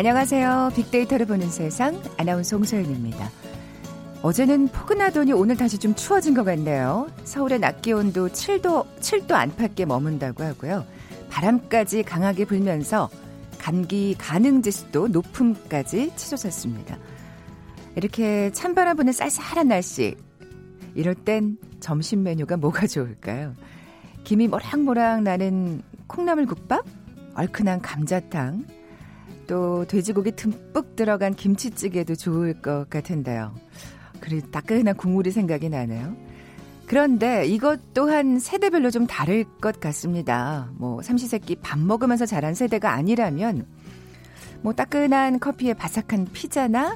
안녕하세요. 빅데이터를 보는 세상 아나운서 홍소연입니다. 어제는 포근하더니 오늘 다시 좀 추워진 것 같네요. 서울의 낮 기온도 7도, 7도 안팎에 머문다고 하고요. 바람까지 강하게 불면서 감기 가능 지수도 높음까지 치솟았습니다. 이렇게 찬바람 부는 쌀쌀한 날씨. 이럴 땐 점심 메뉴가 뭐가 좋을까요? 김이 모락모락 나는 콩나물 국밥? 얼큰한 감자탕? 또 돼지고기 듬뿍 들어간 김치찌개도 좋을 것 같은데요. 그리고 따끈한 국물이 생각이 나네요. 그런데 이것 또한 세대별로 좀 다를 것 같습니다. 뭐 삼시세끼 밥 먹으면서 자란 세대가 아니라면 뭐 따끈한 커피에 바삭한 피자나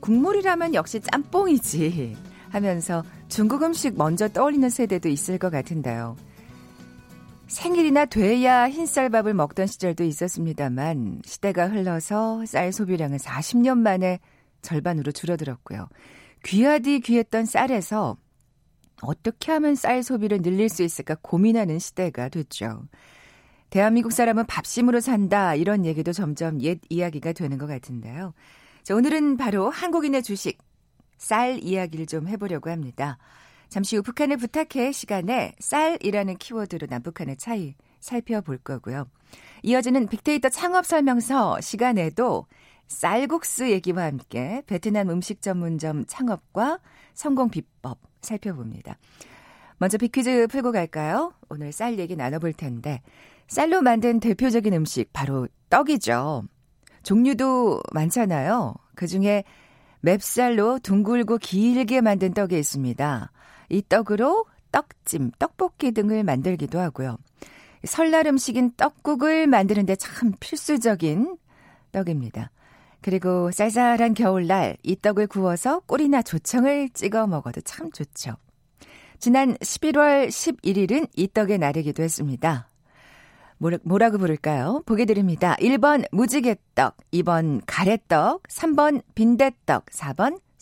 국물이라면 역시 짬뽕이지 하면서 중국 음식 먼저 떠올리는 세대도 있을 것 같은데요. 생일이나 돼야 흰쌀밥을 먹던 시절도 있었습니다만 시대가 흘러서 쌀 소비량은 40년 만에 절반으로 줄어들었고요. 귀하디 귀했던 쌀에서 어떻게 하면 쌀 소비를 늘릴 수 있을까 고민하는 시대가 됐죠. 대한민국 사람은 밥심으로 산다 이런 얘기도 점점 옛 이야기가 되는 것 같은데요. 자, 오늘은 바로 한국인의 주식 쌀 이야기를 좀 해보려고 합니다. 잠시 후 북한을 부탁해 시간에 쌀이라는 키워드로 남북한의 차이 살펴볼 거고요. 이어지는 빅데이터 창업 설명서 시간에도 쌀국수 얘기와 함께 베트남 음식 전문점 창업과 성공 비법 살펴봅니다. 먼저 빅퀴즈 풀고 갈까요? 오늘 쌀 얘기 나눠볼 텐데 쌀로 만든 대표적인 음식 바로 떡이죠. 종류도 많잖아요. 그중에 맵쌀로 둥글고 길게 만든 떡이 있습니다. 이 떡으로 떡찜, 떡볶이 등을 만들기도 하고요. 설날 음식인 떡국을 만드는데 참 필수적인 떡입니다. 그리고 쌀쌀한 겨울날 이 떡을 구워서 꿀이나 조청을 찍어 먹어도 참 좋죠. 지난 11월 11일은 이 떡의 날이기도 했습니다. 뭐라, 고 부를까요? 보게 드립니다. 1번 무지개떡, 2번 가래떡, 3번 빈대떡, 4번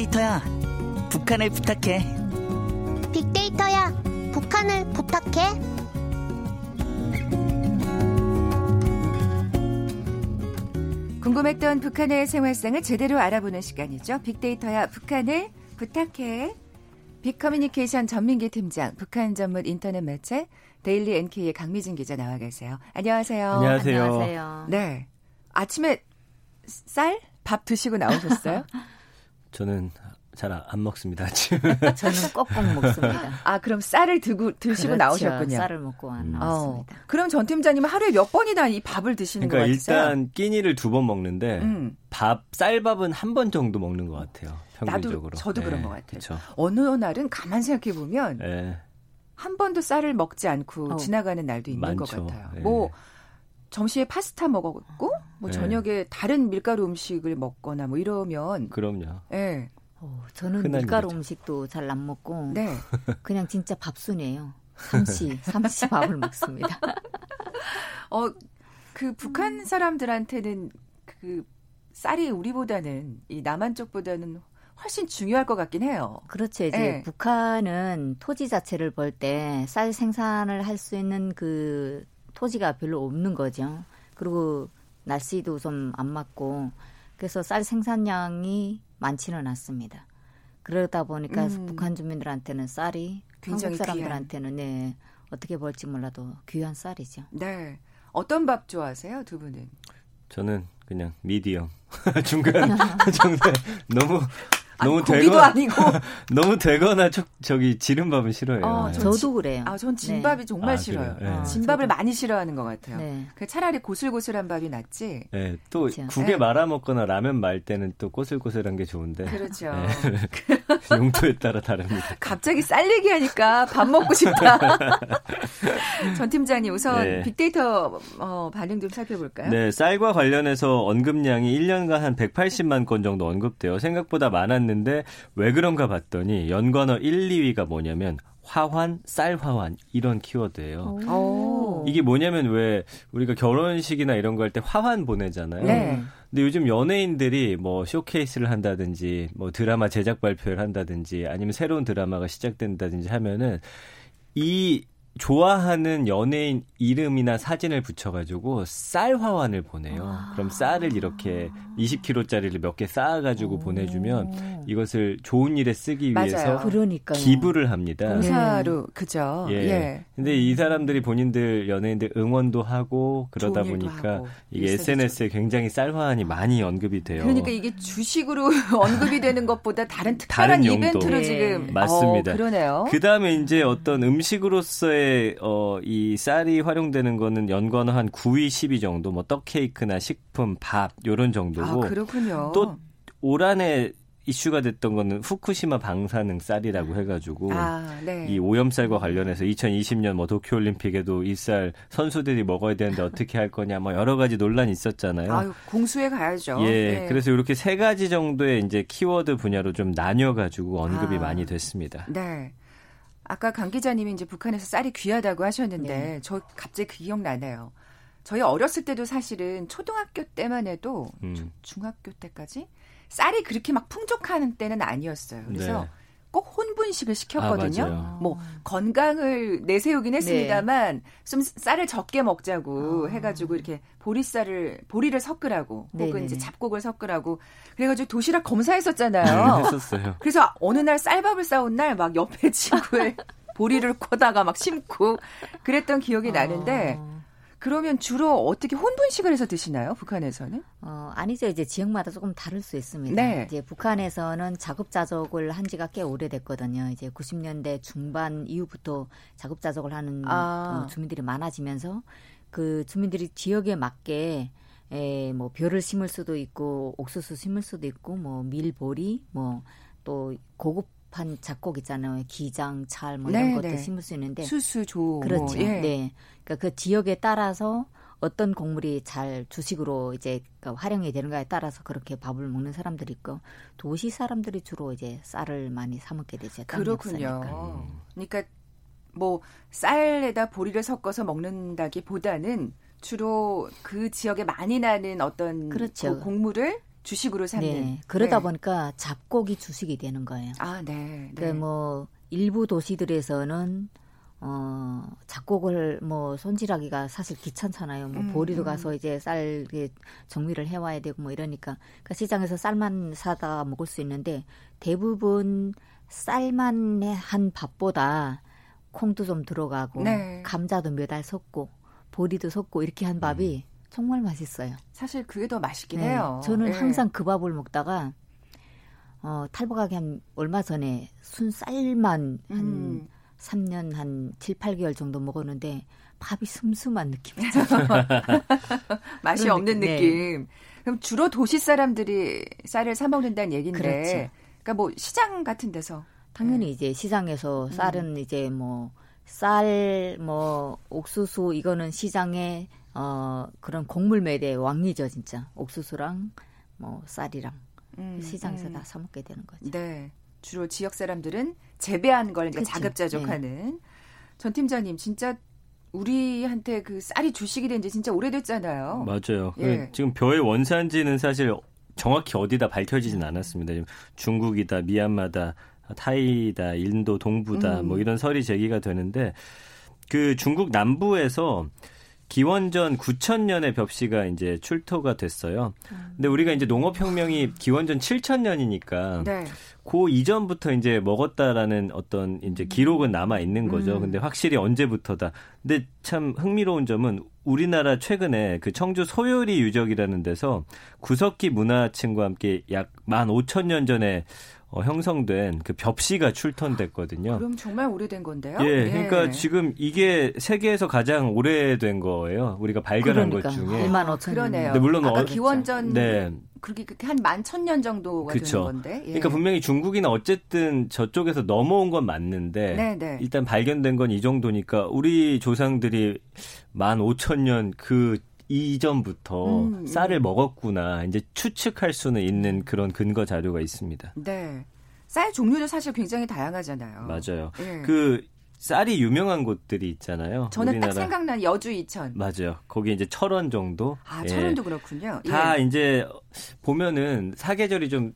빅데이터야, 북한을 부탁해. 빅데이터야, 북한을 부탁해. 궁금했던 북한의 생활상을 제대로 알아보는 시간이죠. 빅데이터야, 북한을 부탁해. 빅커뮤니케이션 전민기 팀장, 북한 전문 인터넷 매체 데일리 NK의 강미진 기자 나와 계세요. 안녕하세요. 안녕하세요. 안녕하세요. 네. 아침에 쌀? 밥 드시고 나오셨어요? 저는 잘 안 먹습니다. 아침. 저는 꼭꼭 먹습니다. 아, 그럼 쌀을 드고, 드시고 그렇죠. 나오셨군요. 쌀을 먹고 안 음. 나왔습니다. 어. 그럼 전 팀장님은 하루에 몇 번이나 이 밥을 드시는 그러니까 것 같으세요? 일단 끼니를 두 번 먹는데 음. 밥 쌀밥은 한 번 정도 먹는 것 같아요. 평균적으로. 나도 저도 그런 네, 것 같아요. 그렇죠. 어느 날은 가만 생각해 보면 네. 한 번도 쌀을 먹지 않고 어. 지나가는 날도 있는 것 많죠. 같아요. 네. 뭐 점심에 파스타 먹었고 뭐 네. 저녁에 다른 밀가루 음식을 먹거나 뭐 이러면 그럼요. 예. 어, 저는 밀가루 일이죠. 음식도 잘 안 먹고 네. 그냥 진짜 밥순이에요. 삼시, 삼시 밥을 먹습니다. 어, 그 음. 북한 사람들한테는 그 쌀이 우리보다는 이 남한 쪽보다는 훨씬 중요할 것 같긴 해요. 그렇죠. 이제 네. 북한은 토지 자체를 볼 때 쌀 생산을 할 수 있는 그 토지가 별로 없는 거죠. 그리고 날씨도 좀 안 맞고 그래서 쌀 생산량이 많지는 않습니다. 그러다 보니까 음. 북한 주민들한테는 쌀이 굉장히 한국 사람들한테는 네, 어떻게 볼지 몰라도 귀한 쌀이죠. 네. 어떤 밥 좋아하세요, 두 분은? 저는 그냥 미디엄 중간 정도 너무 너무 고기도 되거나 아니고. 너무 되거나 저, 저기 지른 밥은 싫어해요. 어, 네. 저- 저도 그래요. 아, 전 진밥이 정말 아, 싫어요. 네. 진밥을 저도. 많이 싫어하는 것 같아요. 네. 그 차라리 고슬고슬한 밥이 낫지. 네, 또 그렇죠. 국에 네. 말아 먹거나 라면 말 때는 또 꼬슬꼬슬한 게 좋은데 그렇죠. 네. 용도에 따라 다릅니다. 갑자기 쌀 얘기하니까 밥 먹고 싶다. 전 팀장님 우선 네. 빅데이터 어, 반응 좀 살펴볼까요? 네, 쌀과 관련해서 언급량이 1년간 한 180만 건 정도 언급돼요. 생각보다 많았는데 왜 그런가 봤더니 연관어 1, 2위가 뭐냐면 화환, 쌀화환 이런 키워드예요. 오. 이게 뭐냐면 왜 우리가 결혼식이나 이런 거 할 때 화환 보내잖아요. 네. 근데 요즘 연예인들이 뭐 쇼케이스를 한다든지 뭐 드라마 제작 발표를 한다든지 아니면 새로운 드라마가 시작된다든지 하면은 이 좋아하는 연예인 이름이나 사진을 붙여가지고 쌀 화환을 보내요. 그럼 쌀을 이렇게 20kg짜리를 몇 개 쌓아가지고 보내주면 이것을 좋은 일에 쓰기 맞아요. 위해서 그러니까요. 기부를 합니다. 봉사로 그죠. 예. 예. 근데 이 사람들이 본인들 연예인들 응원도 하고 그러다 보니까 하고, 이게. SNS에 굉장히 쌀 화환이 많이 언급이 돼요. 그러니까 이게 주식으로 언급이 되는 것보다 다른 특별한 다른. 이벤트로 네. 지금 맞습니다. 어, 그러네요. 그 다음에 이제 어떤 음식으로서의 어, 이 쌀이 활용되는 거는 연관어 한 9위, 10위 정도, 뭐 떡 케이크나 식품, 밥 요런 아, 정도고 그렇군요. 또 올 한해 이슈가 됐던 거는 후쿠시마 방사능 쌀이라고 해가지고 아, 네. 이 오염쌀과 관련해서 2020년 뭐 도쿄올림픽에도 이 쌀 선수들이 먹어야 되는데 어떻게 할 거냐 뭐 여러 가지 논란이 있었잖아요. 아유, 공수에 가야죠. 예, 네. 그래서 이렇게 세 가지 정도의 이제 키워드 분야로 좀 나뉘어가지고 언급이 아. 많이 됐습니다. 네. 아까 강 기자님이 이제 북한에서 쌀이 귀하다고 하셨는데 네. 저 갑자기 그 기억 나네요. 저희 어렸을 때도 사실은 초등학교 때만 해도 음. 중- 중학교 때까지 쌀이 그렇게 막 풍족한 때는 아니었어요. 그래서 네. 꼭 혼분식을 시켰거든요. 아. 뭐 건강을 내세우긴 했습니다만 좀 쌀을 적게 먹자고 아. 해가지고 이렇게 보리쌀을 보리를 섞으라고 혹은 네네네. 이제 잡곡을 섞으라고 그래가지고 도시락 검사했었잖아요. 했었어요. 그래서 어느 날 쌀밥을 싸온 날 막 옆에 친구의 보리를 코다가 막 심고 그랬던 기억이 나는데 어, 그러면 주로 어떻게 혼분식을 해서 드시나요? 북한에서는? 어, 아니죠. 이제 지역마다 조금 다를 수 있습니다. 네. 이제 북한에서는 자급자족을 한 지가 꽤 오래됐거든요. 이제 90년대 중반 이후부터 자급자족을 하는 아. 어, 주민들이 많아지면서 그 주민들이 지역에 맞게 에, 뭐 벼를 심을 수도 있고 옥수수 심을 수도 있고 뭐 밀보리 뭐 또 고급 한 작곡 있잖아요. 기장, 찰 뭐 이런 네, 것도 네. 심을 수 있는데 수수, 조, 그렇죠. 뭐, 예. 네. 그러니까 그 지역에 따라서 어떤 곡물이 잘 주식으로 이제 그러니까 활용이 되는가에 따라서 그렇게 밥을 먹는 사람들이 있고 도시 사람들이 주로 이제 쌀을 많이 사 먹게 되죠. 그렇군요. 없으니까. 그러니까 뭐 쌀에다 보리를 섞어서 먹는다기보다는 주로 그 지역에 많이 나는 어떤 그렇죠. 그 곡물을 주식으로 삼는. 네. 그러다 네. 보니까 잡곡이 주식이 되는 거예요. 아, 네. 네. 그뭐 일부 도시들에서는 어 작곡을 뭐 손질하기가 사실 귀찮잖아요. 뭐 음, 보리도 음. 가서 이제 쌀 정리를 해와야 되고 뭐 이러니까 그러니까 시장에서 쌀만 사다 먹을 수 있는데 대부분 쌀만 한 밥보다 콩도 좀 들어가고 네. 감자도 몇 알 섞고 보리도 섞고 이렇게 한 밥이 정말 맛있어요. 사실 그게 더 맛있긴 네. 해요. 저는 예. 항상 그 밥을 먹다가 어, 탈북하기 한 얼마 전에 순 쌀만 한 음. 3년 한 7, 8개월 정도 먹었는데 밥이 슴슴한 느낌이죠. 맛이 없는 느낌, 느낌. 그럼 주로 도시 사람들이 쌀을 사 먹는다는 얘기인데, 그렇죠. 그러니까 뭐 시장 같은 데서 당연히 이제 시장에서 음. 쌀은 이제 뭐 쌀, 뭐 옥수수 이거는 시장에 어 그런 곡물 매대 왕이죠 진짜 옥수수랑 뭐 쌀이랑 음, 시장에서 음. 다사 먹게 되는 거죠. 네. 주로 지역 사람들은 재배한 걸 이제 그쵸. 자급자족하는 전 팀장님 진짜 우리한테 그 쌀이 주식이 된 지 진짜 오래됐잖아요. 맞아요. 예. 그 지금 벼의 원산지는 사실 정확히 어디다 밝혀지진 않았습니다. 지금 중국이다, 미얀마다, 타이다, 인도 동부다, 음. 뭐 이런 설이 제기가 되는데 그 중국 남부에서 기원전 9천년의 벽시가 이제 출토가 됐어요. 근데 우리가 이제 농업혁명이 기원전 7천년이니까 네. 그 이전부터 이제 먹었다라는 어떤 이제 기록은 남아 있는 거죠. 음. 근데 확실히 언제부터다. 근데 참 흥미로운 점은 우리나라 최근에 그 청주 소요리 유적이라는 데서 구석기 문화층과 함께 약 15,000년 전에 어, 형성된 그 벽시가 출토됐거든요. 그럼 정말 오래된 건데요. 예, 그러니까 지금 이게 세계에서 가장 오래된 거예요. 우리가 발견한 그러니까 것 중에. 1만 5천 그러네요. 근데 물론 아까 어- 기원전 네. 그렇게 한 만 천 년 정도가 그쵸. 되는 건데. 예. 그러니까 분명히 중국이나 어쨌든 저쪽에서 넘어온 건 맞는데 네, 네. 일단 발견된 건 이 정도니까 우리 조상들이 15,000년 그 이전부터 음, 쌀을 음. 먹었구나 이제 추측할 수는 있는 그런 근거 자료가 있습니다. 네. 쌀 종류도 사실 굉장히 다양하잖아요. 맞아요. 예. 그 쌀이 유명한 곳들이 있잖아요. 저는 딱 우리나라 생각난 여주 이천. 맞아요. 거기 이제 철원 정도. 아, 예. 철원도 그렇군요. 다 예. 이제 보면은 사계절이 좀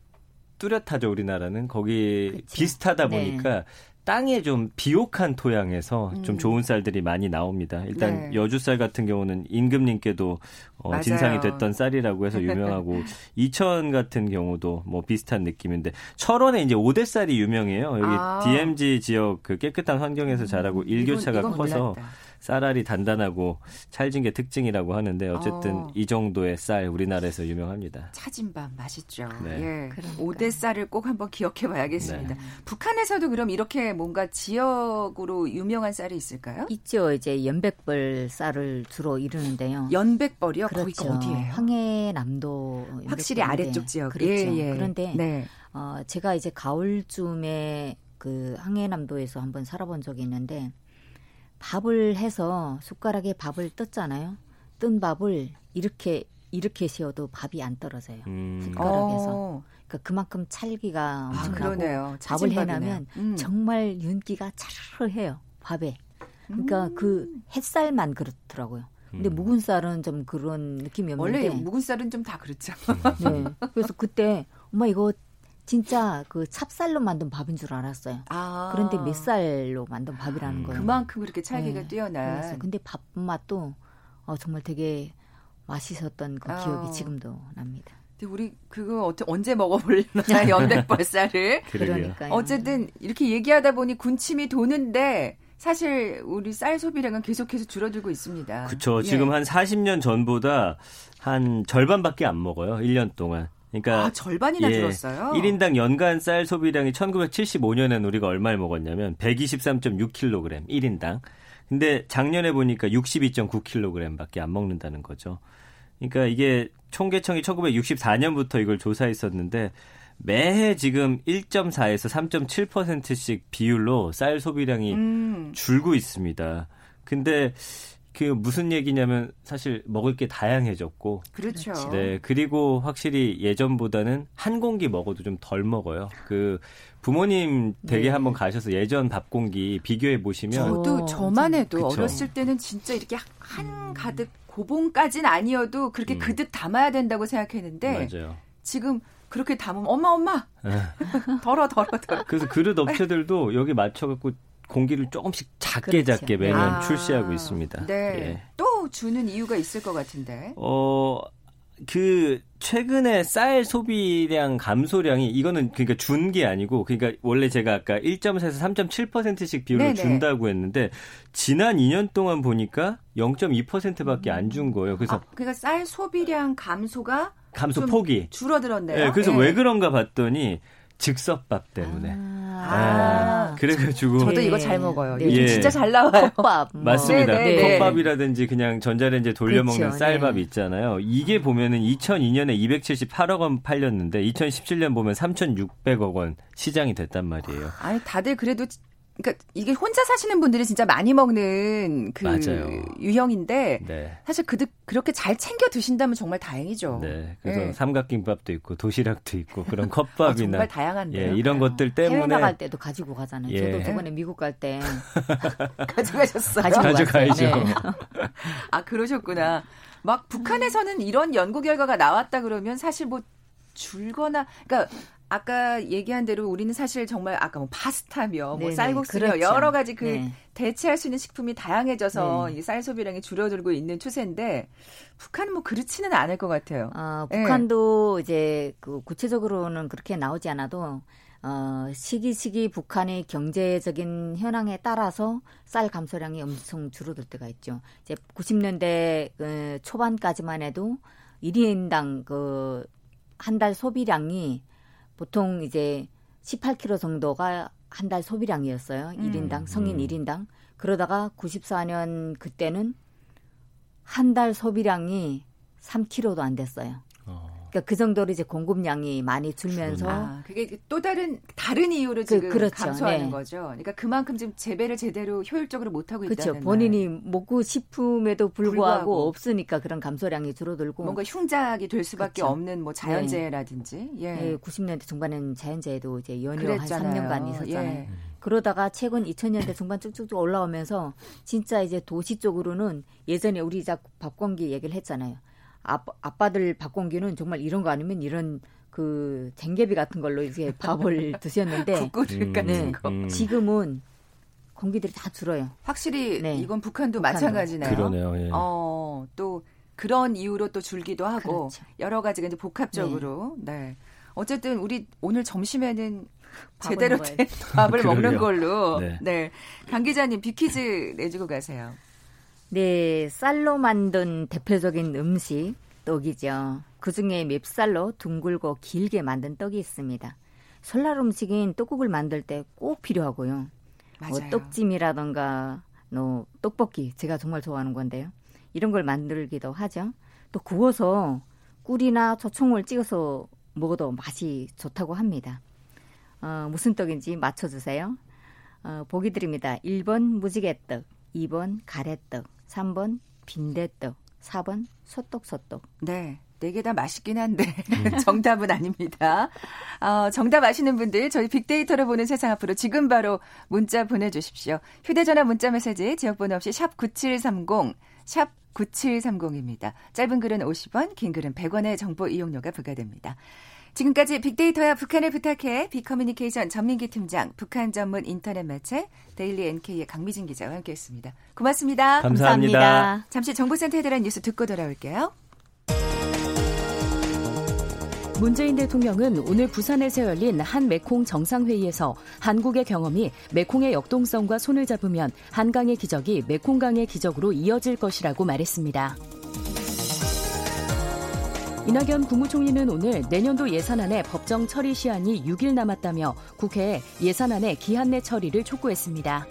뚜렷하죠 우리나라는 거기 그쵸. 비슷하다 네. 보니까 땅에 좀 비옥한 토양에서 좀 음. 좋은 쌀들이 많이 나옵니다. 일단 네. 여주쌀 같은 경우는 임금님께도 어. 진상이 됐던 쌀이라고 해서 유명하고 이천 같은 경우도 뭐 비슷한 느낌인데 철원에 이제 오대 쌀이 유명해요. 여기 아. DMZ 지역 그 깨끗한 환경에서 자라고 일교차가 이건- 이건 커서 몰랐다. 쌀알이 단단하고 찰진 게 특징이라고 하는데 어쨌든 어. 이 정도의 쌀 우리나라에서 유명합니다. 차진밥 맛있죠. 네. 예. 그러니까요. 오대 쌀을 꼭 한번 기억해 봐야겠습니다. 네. 북한에서도 그럼 이렇게 뭔가 지역으로 유명한 쌀이 있을까요? 있죠. 이제 연백벌 쌀을 주로 이루는데요. 연백벌이요? 거기가 그렇죠. 어디예요? 황해남도 확실히 연백벌인데 아래쪽 지역. 그렇죠. 예, 예. 그런데 네. 어, 제가 이제 가을쯤에 그 항해남도에서 한번 살아본 적이 있는데 밥을 해서 숟가락에 밥을 떴잖아요. 뜬 밥을 이렇게 이렇게 세워도 밥이 안 떨어져요. 음, 숟가락에서. 어. 그러니까 그만큼 찰기가 아, 엄청나고 그러네요. 밥을. 해놓으면 음. 정말 윤기가 차르르해요 밥에. 그러니까 음. 그 햇살만 그렇더라고요. 근데 음. 묵은 쌀은 좀 그런 느낌이 원래 없는데. 묵은 쌀은 좀 다 그렇죠. 네. 그래서 그때 엄마 이거 진짜 그 찹쌀로 만든 밥인 줄 알았어요. 아. 그런데 햇살로 만든 밥이라는 음. 거예요. 그만큼 그렇게 찰기가 네, 뛰어난. 그래서 근데 밥 맛도 어, 정말 되게 맛있었던 그 기억이 아. 지금도 납니다. 근데 우리 그거 어떻게 언제 먹어볼나 연백벌 쌀을. 그러게요. 그러니까요. 어쨌든 이렇게 얘기하다 보니 군침이 도는데 사실 우리 쌀 소비량은 계속해서 줄어들고 있습니다. 그렇죠. 예. 지금 한 40년 전보다 한 절반밖에 안 먹어요. 1년 동안. 그러니까 아, 절반이나 예, 줄었어요. 1인당 연간 쌀 소비량이 1975년엔 우리가 얼마를 먹었냐면 123.6kg 1인당. 근데 작년에 보니까 62.9kg밖에 안 먹는다는 거죠. 그러니까 이게 총계청이 1964년부터 이걸 조사했었는데 매해 지금 1.4에서 3.7%씩 비율로 쌀 소비량이 음. 줄고 있습니다. 근데 그 무슨 얘기냐면 사실 먹을 게 다양해졌고 그렇죠. 네, 그리고 확실히 예전보다는 한 공기 먹어도 좀 덜 먹어요. 그 부모님 댁에 네. 한번 가셔서 예전 밥 공기 비교해 보시면 저도 어, 저만 해도 그쵸. 어렸을 때는 진짜 이렇게 한 가득 고봉까진 아니어도 그렇게 음. 그득 담아야 된다고 생각했는데 맞아요. 지금 그렇게 담으면 엄마 엄마 예. 덜어 덜어 덜어. 그래서 그릇 업체들도 여기 맞춰 갖고 공기를 조금씩 작게 그렇죠. 작게 매년 아, 출시하고 있습니다. 네. 예. 또 주는 이유가 있을 것 같은데. 어, 그, 최근에 쌀 소비량 감소량이, 이거는 그러니까 준 게 아니고, 그러니까 원래 제가 아까 1.4에서 3.7%씩 비율을 네네. 준다고 했는데, 지난 2년 동안 보니까 0.2%밖에 안 준 거예요. 그래서 아, 그러니까 쌀 소비량 감소가 감소 좀 폭이. 줄어들었네요. 예, 그래서 예. 왜 그런가 봤더니, 즉석밥 때문에. 아. 예, 그래가지고. 저도 네. 이거 잘 먹어요. 네. 요즘 예. 진짜 잘 나와요. 컵밥. 뭐. 맞습니다. 네, 네, 네. 컵밥이라든지 그냥 전자레인지에 돌려 먹는 그렇죠. 쌀밥 네. 있잖아요. 이게 보면은 2002년에 278억 원 팔렸는데 2017년 보면 3,600억 원 시장이 됐단 말이에요. 아니 다들 그래도 그러니까 이게 혼자 사시는 분들이 진짜 많이 먹는 그 맞아요. 유형인데 네. 사실 그 그렇게 잘 챙겨 드신다면 정말 다행이죠. 네. 그래서 예. 삼각김밥도 있고 도시락도 있고 그런 아, 컵밥이나 정말 다양한데요. 예, 이런 것들 해외 때문에 나갈 때도 가지고 가잖아요. 예. 저도 저번에 미국 갈 때 가져가셨어요. 가지고 가져가야죠. 갔어요. 네. 아 그러셨구나. 막 북한에서는 이런 연구 결과가 나왔다 그러면 사실 뭐 줄거나 그러니까 아까 얘기한 대로 우리는 사실 정말 아까 뭐 파스타며 뭐 쌀국수며 그렇죠. 여러 가지 그 네. 대체할 수 있는 식품이 다양해져서 네. 이쌀 소비량이 줄어들고 있는 추세인데 북한은 뭐 그렇지는 않을 것 같아요. 어, 예. 북한도 이제 그 구체적으로는 그렇게 나오지 않아도 어, 시기 시기 북한의 경제적인 현황에 따라서 쌀 감소량이 엄청 줄어들 때가 있죠. 이제 90년대 그 초반까지만 해도 1인당 그 한 달 소비량이 보통 이제 18kg 정도가 한 달 소비량이었어요. 음. 1인당 성인 음. 1인당. 그러다가 94년 그때는 한 달 소비량이 3kg도 안 됐어요. 그러니까 그 정도로 이제 공급량이 많이 줄면서 아, 그게 또 다른 다른 이유로 그, 지금 그, 그렇죠. 감소하는 네. 거죠. 그러니까 그만큼 지금 재배를 제대로 효율적으로 못 하고 있다는 그렇죠. 본인이 먹고 싶음에도 불구하고, 불구하고, 없으니까 그런 감소량이 줄어들고 뭔가 흉작이 될 수밖에 그렇죠. 없는 뭐 자연재해라든지 예. 예. 90년대 중반에는 자연재해도 이제 연이어 한 3년간 있었잖아요. 예. 그러다가 최근 2000년대 중반 쭉쭉쭉 올라오면서 진짜 이제 도시 쪽으로는 예전에 우리 자 밥공기 얘기를 했잖아요. 아빠, 아빠들 밥 공기는 정말 이런 거 아니면 이런 그 쟁개비 같은 걸로 이제 밥을 드셨는데 국구를 같은 네, 거. 음. 지금은 공기들이 다 줄어요. 확실히 네. 이건 북한도, 북한도. 마찬가지네요. 그러네요. 예. 어, 또 그런 이유로 또 줄기도 하고 그렇죠. 여러 가지가 이제 복합적으로 네. 네. 어쨌든 우리 오늘 점심에는 제대로 된 밥을 먹는 걸로 네. 네. 강 기자님 비키즈 내주고 가세요. 네, 쌀로 만든 대표적인 음식 떡이죠. 그 중에 맵쌀로 둥글고 길게 만든 떡이 있습니다. 설날 음식인 떡국을 만들 때 꼭 필요하고요. 뭐 떡찜이라던가 뭐 떡볶이 제가 정말 좋아하는 건데요. 이런 걸 만들기도 하죠. 또 구워서 꿀이나 조청을 찍어서 먹어도 맛이 좋다고 합니다. 어, 무슨 떡인지 맞춰주세요. 어, 보기 드립니다. 1번 무지개떡, 2번 가래떡, 3번 빈대떡, 4번 소떡소떡. 네. 네개다 맛있긴 한데 정답은 아닙니다. 어, 정답 아시는 분들 저희 빅데이터로 보는 세상 앞으로 지금 바로 문자 보내주십시오. 휴대전화 문자 메시지 지역번호 없이 샵 9730, 샵 9730입니다. 짧은 글은 50원, 긴 글은 100원의 정보 이용료가 부과됩니다. 지금까지 빅데이터야 북한을 부탁해 빅커뮤니케이션 전민기 팀장, 북한 전문 인터넷 매체 데일리 NK의 강미진 기자와 함께했습니다. 고맙습니다. 감사합니다. 감사합니다. 잠시 정보센터에 대한 뉴스 듣고 돌아올게요. 문재인 대통령은 오늘 부산에서 열린 한 메콩 정상회의에서 한국의 경험이 메콩의 역동성과 손을 잡으면 한강의 기적이 메콩강의 기적으로 이어질 것이라고 말했습니다. 이낙연 국무총리는 오늘 내년도 예산안의 법정 처리 시한이 6일 남았다며 국회에 예산안의 기한 내 처리를 촉구했습니다.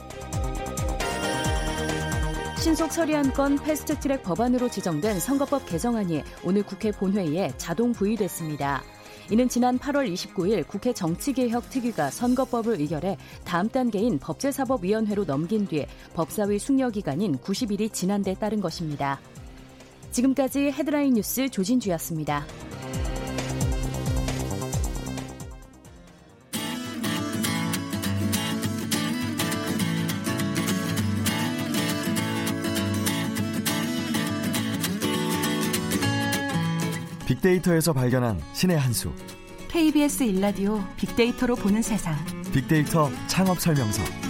신속 처리한 건 패스트트랙 법안으로 지정된 선거법 개정안이 오늘 국회 본회의에 자동 부의됐습니다. 이는 지난 8월 29일 국회 정치개혁 특위가 선거법을 의결해 다음 단계인 법제사법위원회로 넘긴 뒤 법사위 숙려 기간인 90일이 지난 데 따른 것입니다. 지금까지 헤드라인 뉴스 조진주였습니다. 빅데이터에서 발견한 신의 한 수. KBS 일라디오 빅데이터로 보는 세상. 빅데이터 창업 설명서.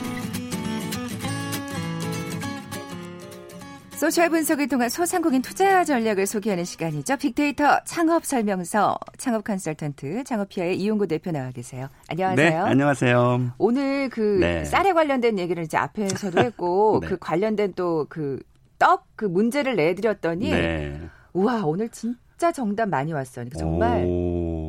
소셜 분석을 통한 소상공인 투자 전략을 소개하는 시간이죠. 빅데이터 창업 설명서 창업 컨설턴트 창업피아의 이용구 대표 나와 계세요. 안녕하세요. 네, 안녕하세요. 오늘 그 네. 쌀에 관련된 얘기를 이제 앞에서도 했고 네. 그 관련된 또 그 떡그 그 문제를 내드렸더니 네. 우와 오늘 진짜 정답 많이 왔어요. 그러니까 정말 오.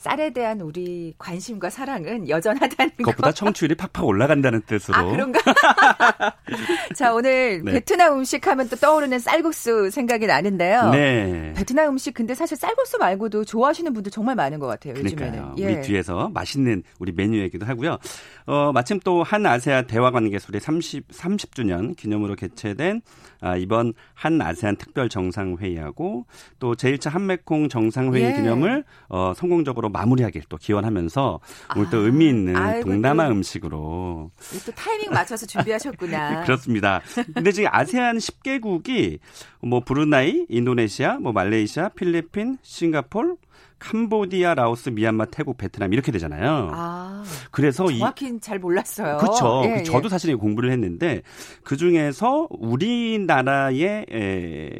쌀에 대한 우리 관심과 사랑은 여전하다는 거. 그것보다 청취율이 팍팍 올라간다는 뜻으로. 아, 그런가? 자, 오늘 네. 베트남 음식 하면 또 떠오르는 쌀국수 생각이 나는데요. 네. 베트남 음식 근데 사실 쌀국수 말고도 좋아하시는 분들 정말 많은 것 같아요, 요즘에는. 예. 우리 뒤에서 맛있는 우리 메뉴 얘기도 하고요. 어, 마침 또 한 아세아 대화 관계술의 30, 30주년 기념으로 개최된 아, 이번 한 아세안 특별 정상회의하고 또 제1차 한메콩 정상회의 예. 기념을 어, 성공적으로 마무리하길 또 기원하면서 오늘 또 아, 의미 있는 아이고, 동남아 또, 음식으로 또 타이밍 맞춰서 준비하셨구나. 그렇습니다. 근데 지금 아세안 10개국이 뭐 브루나이, 인도네시아, 뭐 말레이시아, 필리핀, 싱가폴 캄보디아, 라오스, 미얀마, 태국, 베트남 이렇게 되잖아요. 아, 그래서 정확히 잘 몰랐어요. 그렇죠. 예, 저도 예. 사실 공부를 했는데 그 중에서 우리나라의 에,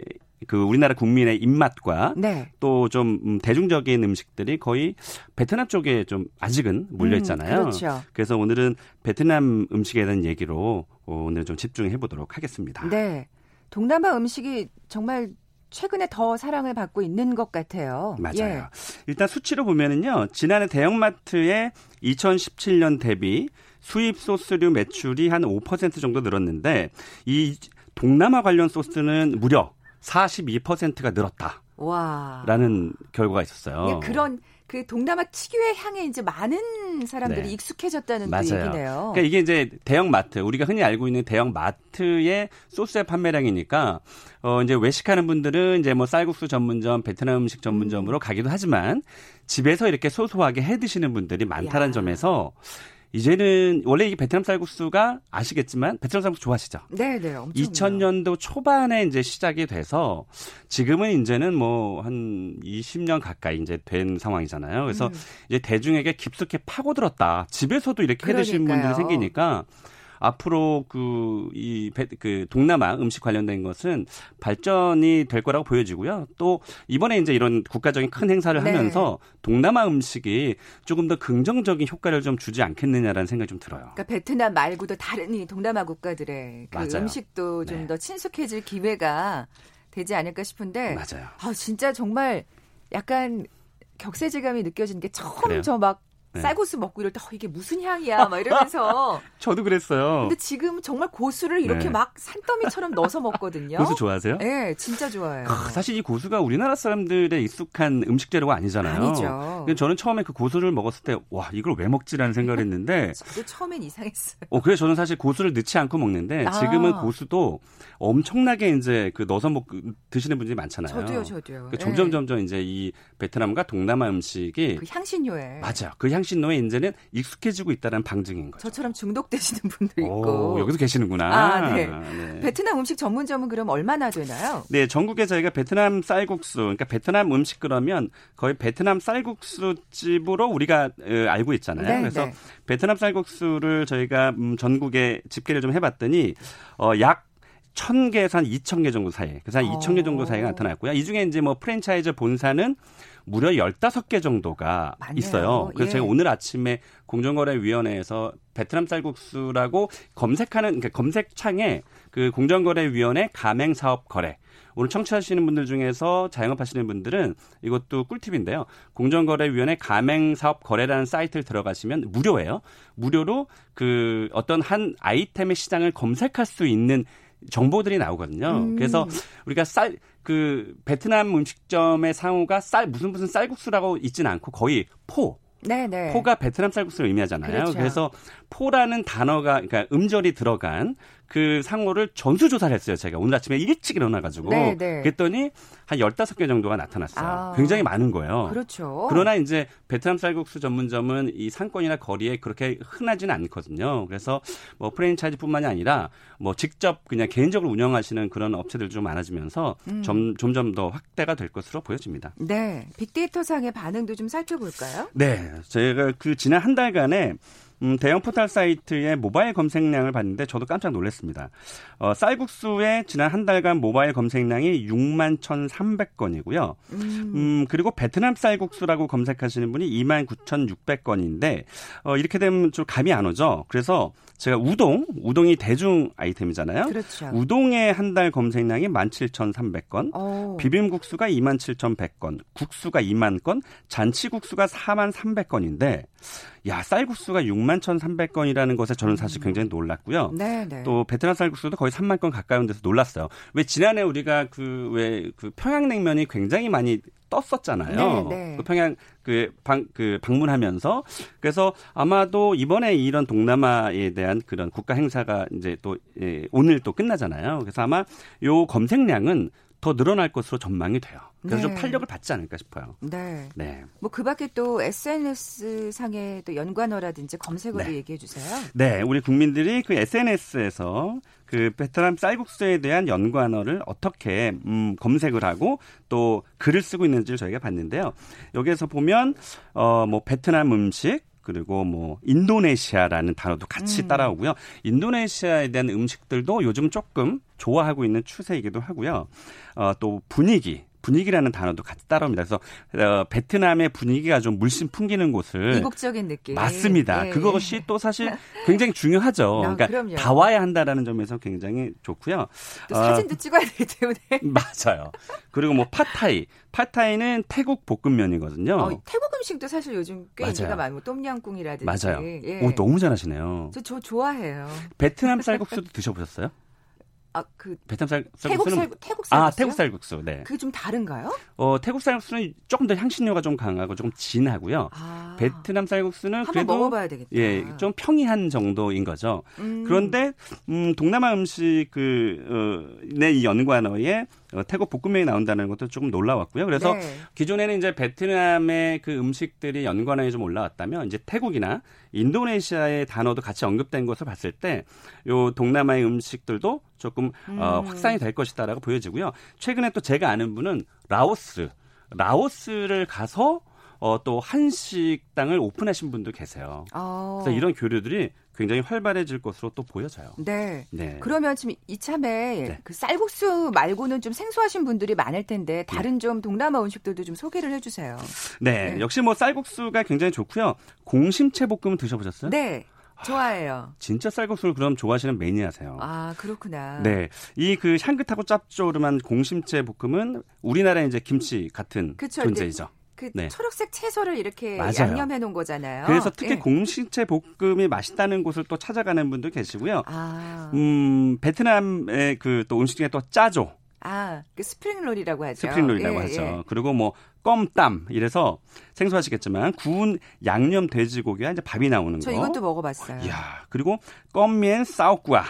그 우리나라 국민의 입맛과 네. 또좀 음, 대중적인 음식들이 거의 베트남 쪽에 좀 아직은 몰려 있잖아요. 음, 그렇죠. 그래서 오늘은 베트남 음식에 대한 얘기로 오늘 좀 집중해 보도록 하겠습니다. 네. 동남아 음식이 정말 최근에 더 사랑을 받고 있는 것 같아요. 맞아요. 예. 일단 수치로 보면은요. 지난해 대형마트의 2017년 대비 수입 소스류 매출이 한 5% 정도 늘었는데 이 동남아 관련 소스는 무려 42%가 늘었다. 와. 라는 결과가 있었어요. 예, 그런 그 동남아 특유의 향에 이제 많은 사람들이 네. 익숙해졌다는 또 맞아요. 얘기네요. 그러니까 이게 이제 대형 마트 우리가 흔히 알고 있는 대형 마트의 소스의 판매량이니까 어 이제 외식하는 분들은 이제 뭐 쌀국수 전문점, 베트남 음식 전문점으로 가기도 하지만 집에서 이렇게 소소하게 해 드시는 분들이 많다는 야. 점에서 이제는 원래 이게 베트남 쌀국수가 아시겠지만 베트남 쌀국수 좋아하시죠? 네, 네. 엄청 2000년도 초반에 이제 시작이 돼서 지금은 이제는 뭐 한 20년 가까이 이제 된 상황이잖아요. 그래서 음. 이제 대중에게 깊숙이 파고들었다. 집에서도 이렇게 해 드시는 그러니까요. 분들이 생기니까 앞으로 그이 그 동남아 음식 관련된 것은 발전이 될 거라고 보여지고요. 또 이번에 이제 이런 국가적인 큰 행사를 네. 하면서 동남아 음식이 조금 더 긍정적인 효과를 좀 주지 않겠느냐라는 생각이 좀 들어요. 그러니까 베트남 말고도 다른 이 동남아 국가들의 그. 음식도 좀 네. 더 친숙해질 기회가 되지 않을까 싶은데 맞아요. 아 진짜 정말 약간 격세지감이 느껴지는 게 처음? 저 막 네. 쌀국수 먹고 이럴 때 어, 이게 무슨 향이야 막 이러면서 저도 그랬어요. 근데 지금 정말 고수를 이렇게 네. 막 산더미처럼 넣어서 먹거든요. 고수 좋아하세요? 네, 진짜 좋아요. 아, 사실 이 고수가 우리나라 사람들의 익숙한 음식 재료가 아니잖아요. 아니죠. 근데 저는 처음에 그 고수를 먹었을 때, 와, 이걸 왜 먹지라는 생각을 했는데, 저도 처음엔 이상했어요. 어, 그래서 저는 사실 고수를 넣지 않고 먹는데, 아. 지금은 고수도 엄청나게 이제 그 넣어서 먹, 드시는 분들이 많잖아요. 저도요, 저도요. 그 점점 네. 점점 이제 이 베트남과 동남아 음식이 그 향신료에 맞아요. 그향 신료에 이제는 익숙해지고 있다는 방증인 거죠. 저처럼 중독되시는 분도 있고. 오, 여기도 계시는구나. 아, 네. 네. 베트남 음식 전문점은 그럼 얼마나 되나요? 네, 전국에 저희가 베트남 쌀국수, 그러니까 베트남 음식 그러면 거의 베트남 쌀국수 집으로 우리가 어, 알고 있잖아요. 네, 그래서 네. 베트남 쌀국수를 저희가 음, 전국에 집계를 좀 해봤더니 어, 약 1000개에서 한 2000개 정도 사이. 그래서 한 어. 2000개 정도 사이가 나타났고요. 이 중에 이제 뭐 프랜차이즈 본사는 무려 15개 정도가 많네요. 있어요. 그래서 예. 제가 오늘 아침에 공정거래위원회에서 베트남 쌀국수라고 검색하는 그러니까 검색창에 그 공정거래위원회 가맹 사업 거래 오늘 청취하시는 분들 중에서 자영업 하시는 분들은 이것도 꿀팁인데요. 공정거래위원회 가맹사업 거래라는 사이트를 들어가시면 무료예요. 무료로 그 어떤 한 아이템의 시장을 검색할 수 있는 정보들이 나오거든요. 음. 그래서 우리가 쌀, 그, 베트남 음식점의 상호가 쌀, 무슨 무슨 쌀국수라고 있진 않고 거의 포, 네네. 포가 베트남 쌀국수를 의미하잖아요. 그렇죠. 그래서 포라는 단어가 그러니까 음절이 들어간 그 상호를 전수조사를 했어요. 제가 오늘 아침에 일찍 일어나가지고 네, 네. 그랬더니 한 15개 정도가 나타났어요. 아. 굉장히 많은 거예요. 그렇죠. 그러나 이제 베트남 쌀국수 전문점은 이 상권이나 거리에 그렇게 흔하지는 않거든요. 그래서 뭐 프랜차이즈뿐만이 아니라 뭐 직접 그냥 개인적으로 운영하시는 그런 업체들도 좀 많아지면서 음. 점, 점점 더 확대가 될 것으로 보여집니다. 네. 빅데이터 상의 반응도 좀 살펴볼까요? 네, 제가 그 지난 한 달간에 음, 대형 포털 사이트의 모바일 검색량을 봤는데 저도 깜짝 놀랐습니다. 어, 쌀국수의 지난 한 달간 모바일 검색량이 6만 1,300건이고요. 음. 음, 그리고 베트남 쌀국수라고 검색하시는 분이 2만 9,600건인데, 어, 이렇게 되면 좀 감이 안 오죠? 그래서 제가 우동, 우동이 대중 아이템이잖아요. 그렇죠. 우동의 한 달 검색량이 17,300건, 어. 비빔국수가 27,100건, 국수가 2만 건, 잔치국수가 4만 300건인데, 야, 쌀국수가 6만 1,300건이라는 것에 저는 사실 굉장히 놀랐고요. 네 네. 또 베트남 쌀국수도 거의 3만 건 가까운 데서 놀랐어요. 왜 지난해 우리가 그 왜그 평양냉면이 굉장히 많이 떴었잖아요. 네, 네. 그 평양 그 방 그 방문하면서 그래서 아마도 이번에 이런 동남아에 대한 그런 국가 행사가 이제 또 예, 오늘 또 끝나잖아요. 그래서 아마 요 검색량은 더 늘어날 것으로 전망이 돼요. 그래서 좀 네. 탄력을 받지 않을까 싶어요. 네. 네. 뭐 그 밖에 또 SNS 상의 또 연관어라든지 검색어도 네. 얘기해 주세요. 네, 우리 국민들이 그 SNS에서 그 베트남 쌀국수에 대한 연관어를 어떻게 음, 검색을 하고 또 글을 쓰고 있는지를 저희가 봤는데요. 여기에서 보면 어 뭐 베트남 음식 그리고 뭐 인도네시아라는 단어도 같이 음. 따라오고요. 인도네시아에 대한 음식들도 요즘 조금 좋아하고 있는 추세이기도 하고요. 어, 또 분위기 분위기라는 단어도 같이 따라옵니다. 그래서 어, 베트남의 분위기가 좀 물씬 풍기는 곳을 이국적인 느낌. 맞습니다. 예. 그것이 또 사실 굉장히 중요하죠. 아, 그러니까 그럼요. 다 와야 한다라는 점에서 굉장히 좋고요. 또 어, 사진도 찍어야 되기 때문에. 맞아요. 그리고 뭐 팟타이. 팟타이는 태국 볶음면이거든요. 어, 태국 음식도 사실 요즘 꽤 맞아요. 인기가 많고 똠양꿍이라든지. 맞아요. 예. 오, 너무 잘하시네요. 저, 저 좋아해요. 베트남 쌀국수도 드셔보셨어요? 아, 그 베트남 쌀, 태국 쌀국수는 쌀 태국 쌀국수. 아 태국 쌀국수. 네. 그게 좀 다른가요? 어 태국 쌀국수는 조금 더 향신료가 좀 강하고 조금 진하고요. 아. 베트남 쌀국수는 그래도 먹어봐야 되겠다. 예, 좀 평이한 정도인 거죠. 음. 그런데 음, 동남아 음식 연관어에 어, 태국 볶음면이 나온다는 것도 조금 놀라웠고요. 그래서 네. 기존에는 이제 베트남의 그 음식들이 연관어에 좀 올라왔다면 이제 태국이나 인도네시아의 단어도 같이 언급된 것을 봤을 때 요 동남아의 음식들도 조금 어, 음. 확산이 될 것이다라고 보여지고요. 최근에 또 제가 아는 분은 라오스, 라오스를 가서 어, 또 한식당을 오픈하신 분도 계세요. 어. 그래서 이런 교류들이 굉장히 활발해질 것으로 또 보여져요. 네. 네. 그러면 지금 이참에 네. 그 쌀국수 말고는 좀 생소하신 분들이 많을 텐데 다른 좀 동남아 음식들도 좀 소개를 해주세요. 네, 네. 역시 뭐 쌀국수가 굉장히 좋고요. 공심채 볶음 드셔보셨어요? 네, 좋아해요. 진짜 쌀국수를 그럼 좋아하시는 매니아세요. 아 그렇구나. 네, 이 그 향긋하고 짭조름한 공심채 볶음은 우리나라의 이제 김치 같은 그쵸, 존재이죠. 그 네. 초록색 채소를 이렇게 맞아요. 양념해 놓은 거잖아요. 그래서 특히 예. 공심채 볶음이 맛있다는 곳을 또 찾아가는 분도 계시고요. 아, 음, 베트남의 그 또 음식 중에 또 짜조, 아, 그 스프링롤이라고 하죠. 스프링롤이라고 예, 하죠. 예. 그리고 뭐 껌땀 이래서 생소하시겠지만 구운 양념 돼지고기와 이제 밥이 나오는 저 거. 이것도 먹어봤어요. 이야, 그리고 껌면 싸우꾸아.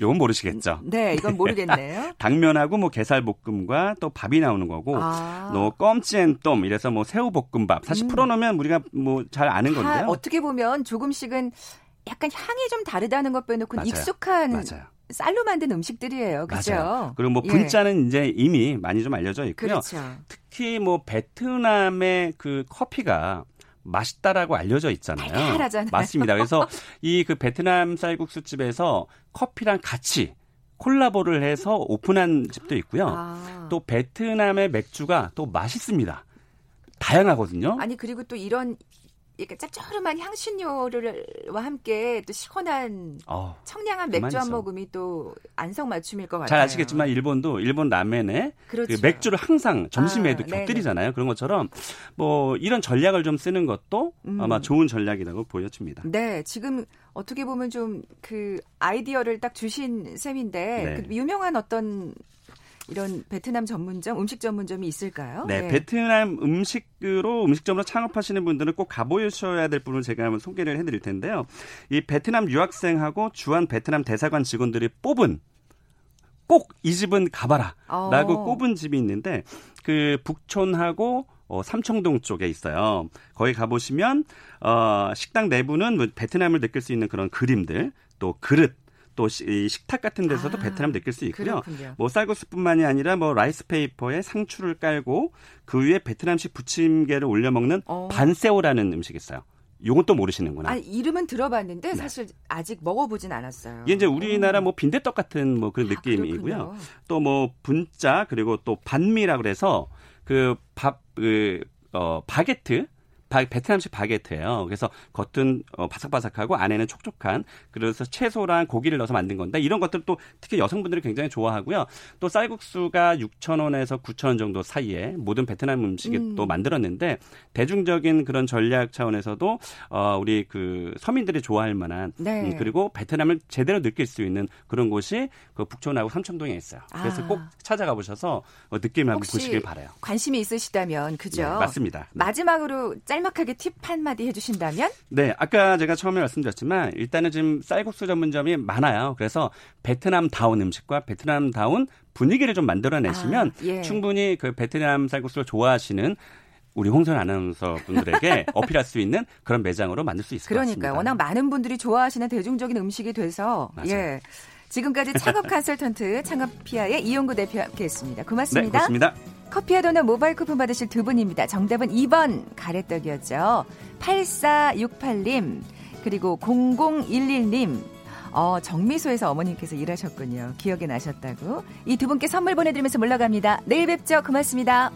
요건 모르시겠죠. 네, 이건 모르겠네요. 당면하고 뭐 게살볶음과 또 밥이 나오는 거고 아. 또 껌찌앤똠 이래서 뭐 새우볶음밥 사실 음. 풀어놓으면 우리가 뭐 잘 아는 다 건데요. 어떻게 보면 조금씩은 약간 향이 좀 다르다는 것 빼놓고. 익숙한 맞아요. 쌀로 만든 음식들이에요. 그죠? 맞아요. 그리고 뭐 예. 분자는 이제 이미 많이 좀 알려져 있고요. 그렇죠. 특히 뭐 베트남의 그 커피가 맛있다라고 알려져 있잖아요. 달달하잖아요. 맞습니다. 그래서 이 그 베트남 쌀국수 집에서 커피랑 같이 콜라보를 해서 오픈한 집도 있고요. 아. 또 베트남의 맥주가 또 맛있습니다. 다양하거든요. 아니 그리고 또 이런 이렇게 짭조름한 향신료와 함께 또 시원한 어, 청량한 맥주 한. 모금이 또 안성맞춤일 것 같아요. 잘 아시겠지만 일본도 일본 라멘에 그렇죠. 그 맥주를 항상 점심에도 아, 네네. 곁들이잖아요. 그런 것처럼 뭐 이런 전략을 좀 쓰는 것도 음. 아마 좋은 전략이라고 보여집니다. 네, 지금 어떻게 보면 좀 그 아이디어를 딱 주신 셈인데 네. 그 유명한 어떤 이런 베트남 전문점, 음식 전문점이 있을까요? 네, 예. 베트남 음식으로 음식점으로 창업하시는 분들은 꼭 가보셔야 될 분을 제가 한번 소개를 해드릴 텐데요. 이 베트남 유학생하고 주한 베트남 대사관 직원들이 뽑은 꼭 이 집은 가봐라라고 어. 꼽은 집이 있는데 그 북촌하고 어, 삼청동 쪽에 있어요. 거기 가보시면 어, 식당 내부는 뭐 베트남을 느낄 수 있는 그런 그림들, 또 그릇, 또 식탁 같은 데서도 아, 베트남 느낄 수 있고요. 그렇군요. 뭐 쌀국수뿐만이 아니라 뭐 라이스 페이퍼에 상추를 깔고 그 위에 베트남식 부침개를 올려 먹는 어. 반세오라는 음식이 있어요. 요건 또 모르시는구나. 아, 이름은 들어봤는데 네. 사실 아직 먹어보진 않았어요. 이게 이제 우리나라 뭐 빈대떡 같은 뭐 그런 아, 느낌이고요. 또 뭐 분짜 그리고 또 반미라 그래서 그 밥그 어 바게트 바, 베트남식 바게트예요. 그래서 겉은 어, 바삭바삭하고 안에는 촉촉한 그래서 채소랑 고기를 넣어서 만든 건데 이런 것들 또 특히 여성분들이 굉장히 좋아하고요. 또 쌀국수가 6천 원에서 9천 원 정도 사이에 모든 베트남 음식이 음. 또 만들었는데 대중적인 그런 전략 차원에서도 어, 우리 그 서민들이 좋아할 만한 네. 음, 그리고 베트남을 제대로 느낄 수 있는 그런 곳이 그 북촌하고 삼청동에 있어요. 그래서 아. 꼭 찾아가 보셔서 어, 느낌을 한번 보시길 바라요. 관심이 있으시다면 그죠? 네, 맞습니다. 네. 마지막으로 짤막하게 팁 한마디 해주신다면? 네, 아까 제가 처음에 말씀드렸지만 일단은 지금 쌀국수 전문점이 많아요. 그래서 베트남 다운 음식과 베트남 다운 분위기를 좀 만들어내시면 아, 예. 충분히 그 베트남 쌀국수를 좋아하시는 우리 홍선 아나운서 분들에게 어필할 수 있는 그런 매장으로 만들 수 있을 것 같습니다. 그러니까 워낙 많은 분들이 좋아하시는 대중적인 음식이 돼서 맞아요. 예. 지금까지 창업 컨설턴트 창업피아의 이용구 대표와 함께했습니다. 네, 고맙습니다. 고맙습니다. 커피와 도넛 모바일 쿠폰 받으실 두 분입니다. 정답은 2번 가래떡이었죠. 8468님 그리고 0011님 어, 정미소에서 어머님께서 일하셨군요. 기억이 나셨다고. 이 두 분께 선물 보내드리면서 물러갑니다. 내일 뵙죠. 고맙습니다.